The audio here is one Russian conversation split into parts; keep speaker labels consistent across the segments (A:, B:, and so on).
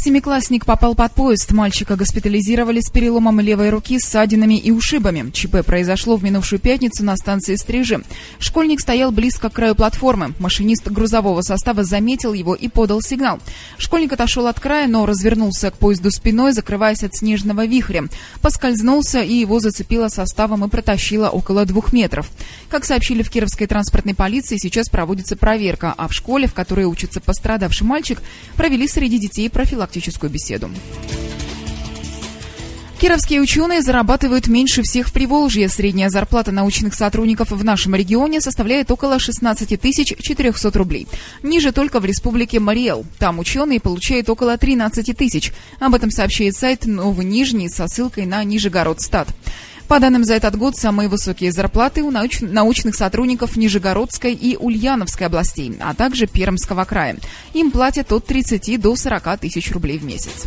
A: Семиклассник попал под поезд. Мальчика госпитализировали с переломом левой руки, ссадинами и ушибами. ЧП произошло в минувшую пятницу на станции Стрижи. Школьник стоял близко к краю платформы. Машинист грузового состава заметил его и подал сигнал. Школьник отошел от края, но развернулся к поезду спиной, закрываясь от снежного вихря. Поскользнулся, и его зацепило составом и протащило около двух метров. Как сообщили в Кировской транспортной полиции, сейчас проводится проверка, а в школе, в которой учится пострадавший мальчик, провели среди детей профилактику профилактическую беседу. Кировские ученые зарабатывают меньше всех в Приволжье. Средняя зарплата научных сотрудников в нашем регионе составляет около 16 400 рублей. Ниже только в республике Мариэл. Там ученые получают около 13 тысяч. Об этом сообщает сайт Новый Нижний со ссылкой на Нижегород Стат. По данным за этот год, самые высокие зарплаты у науч- научных сотрудников Нижегородской и Ульяновской областей, а также Пермского края. Им платят от 30 до 40 тысяч рублей в месяц.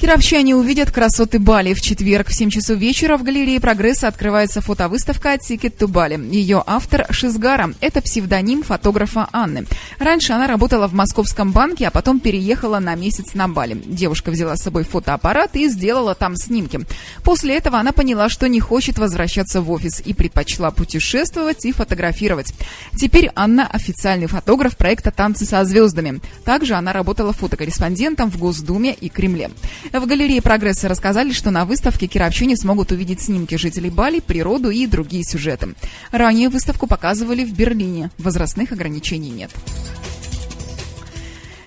A: Кировчане увидят красоты Бали. В четверг в 7 часов вечера в галерее «Прогресса» открывается фотовыставка «Ticket to Bali». Ее автор Шизгара. Это псевдоним фотографа Анны. Раньше она работала в московском банке, а потом переехала на месяц на Бали. Девушка взяла с собой фотоаппарат и сделала там снимки. После этого она поняла, что не хочет возвращаться в офис и предпочла путешествовать и фотографировать. Теперь Анна официальный фотограф проекта «Танцы со звездами». Также она работала фотокорреспондентом в Госдуме и Кремле. В галерее «Прогресса» рассказали, что на выставке кировчане смогут увидеть снимки жителей Бали, природу и другие сюжеты. Ранее выставку показывали в Берлине. Возрастных ограничений нет.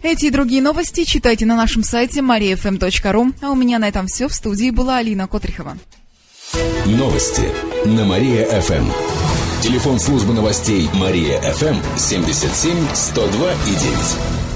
A: Эти и другие новости читайте на нашем сайте mariafm.ru. А у меня на этом все. В студии была Алина Котрихова.
B: Новости на Мария-ФМ. Телефон службы новостей Мария-ФМ 77 102 и 9.